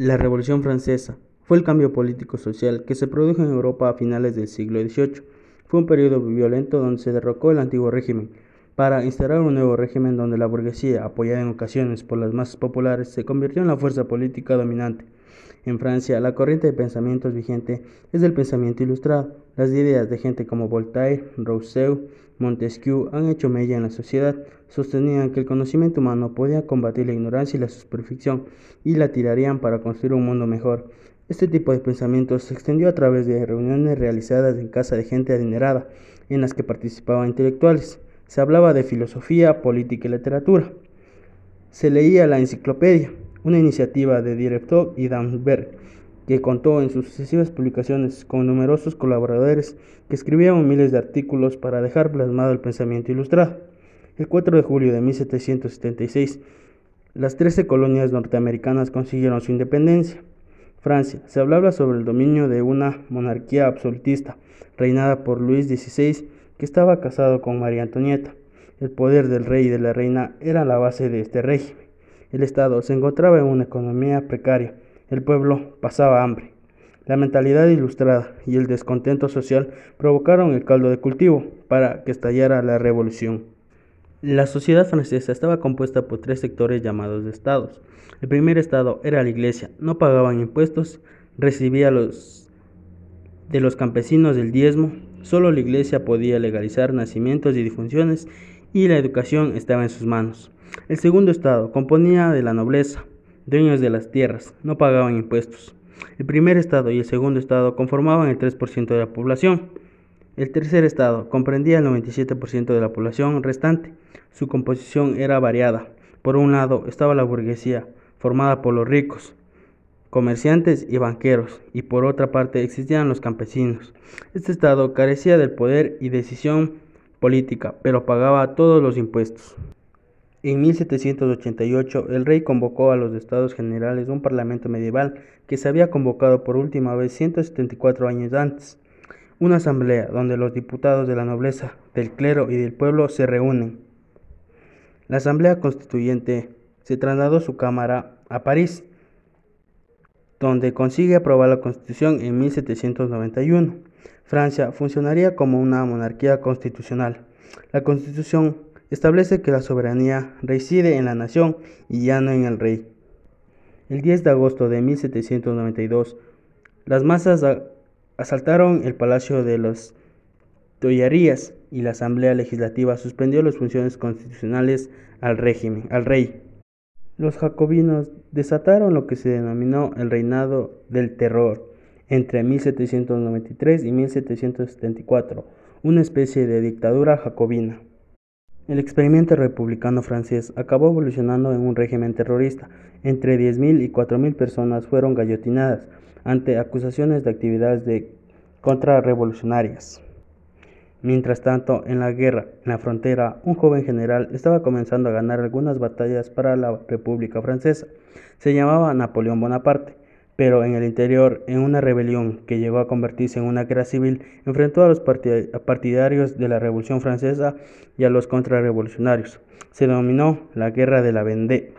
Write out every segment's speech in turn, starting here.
La Revolución Francesa fue el cambio político-social que se produjo en Europa a finales del siglo XVIII. Fue un periodo violento donde se derrocó el antiguo régimen para instaurar un nuevo régimen donde la burguesía, apoyada en ocasiones por las masas populares, se convirtió en la fuerza política dominante. En Francia, la corriente de pensamientos vigente es el pensamiento ilustrado. Las ideas de gente como Voltaire, Rousseau, Montesquieu han hecho mella en la sociedad. Sostenían que el conocimiento humano podía combatir la ignorancia y la superficción y la tirarían para construir un mundo mejor. Este tipo de pensamiento se extendió a través de reuniones realizadas en casa de gente adinerada, en las que participaban intelectuales. Se hablaba de filosofía, política y literatura. Se leía la enciclopedia, una iniciativa de Director y D'Alembert, que contó en sus sucesivas publicaciones con numerosos colaboradores que escribieron miles de artículos para dejar plasmado el pensamiento ilustrado. El 4 de julio de 1776, las 13 colonias norteamericanas consiguieron su independencia. Francia, se hablaba sobre el dominio de una monarquía absolutista, reinada por Luis XVI, que estaba casado con María Antonieta. El poder del rey y de la reina era la base de este régimen. El Estado se encontraba en una economía precaria. El pueblo pasaba hambre. La mentalidad ilustrada y el descontento social provocaron el caldo de cultivo para que estallara la revolución. La sociedad francesa estaba compuesta por tres sectores llamados estados. El primer estado era la iglesia, no pagaban impuestos, recibía los de los campesinos del diezmo, Solo la iglesia podía legalizar nacimientos y difunciones y la educación estaba en sus manos. El segundo estado componía de la nobleza, dueños de las tierras, no pagaban impuestos. El primer estado y el segundo estado conformaban el 3% de la población. El tercer estado comprendía el 97% de la población restante. Su composición era variada. Por un lado estaba la burguesía, formada por los ricos, comerciantes y banqueros, y por otra parte existían los campesinos. Este Estado carecía del poder y decisión política, pero pagaba todos los impuestos. En 1788 el rey convocó a los Estados Generales un parlamento medieval que se había convocado por última vez 174 años antes, una asamblea donde los diputados de la nobleza, del clero y del pueblo se reúnen. La asamblea constituyente se trasladó su cámara a París donde consigue aprobar la Constitución en 1791. Francia funcionaría como una monarquía constitucional. La Constitución establece que la soberanía reside en la nación y ya no en el rey. El 10 de agosto de 1792, las masas asaltaron el Palacio de las Tullerías y la Asamblea Legislativa suspendió las funciones constitucionales al régimen, al rey. Los jacobinos desataron lo que se denominó el Reinado del Terror entre 1793 y 1774, una especie de dictadura jacobina. El experimento republicano francés acabó evolucionando en un régimen terrorista. Entre 10.000 y 4.000 personas fueron gallotinadas ante acusaciones de actividades de contrarrevolucionarias. Mientras tanto, en la guerra, en la frontera, un joven general estaba comenzando a ganar algunas batallas para la República Francesa. Se llamaba Napoleón Bonaparte, pero en el interior, en una rebelión que llegó a convertirse en una guerra civil, enfrentó a los partidarios de la Revolución Francesa y a los contrarrevolucionarios. Se denominó la Guerra de la Vendée.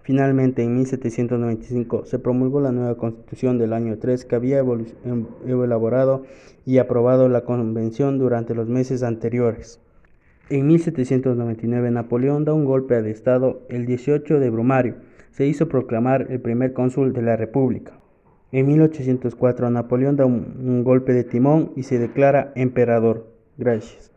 Finalmente, en 1795 se promulgó la nueva constitución del año 3 que había em, elaborado y aprobado la convención durante los meses anteriores. En 1799 Napoleón da un golpe de Estado el 18 de Brumario. Se hizo proclamar el primer cónsul de la República. En 1804 Napoleón da un golpe de timón y se declara emperador. Gracias.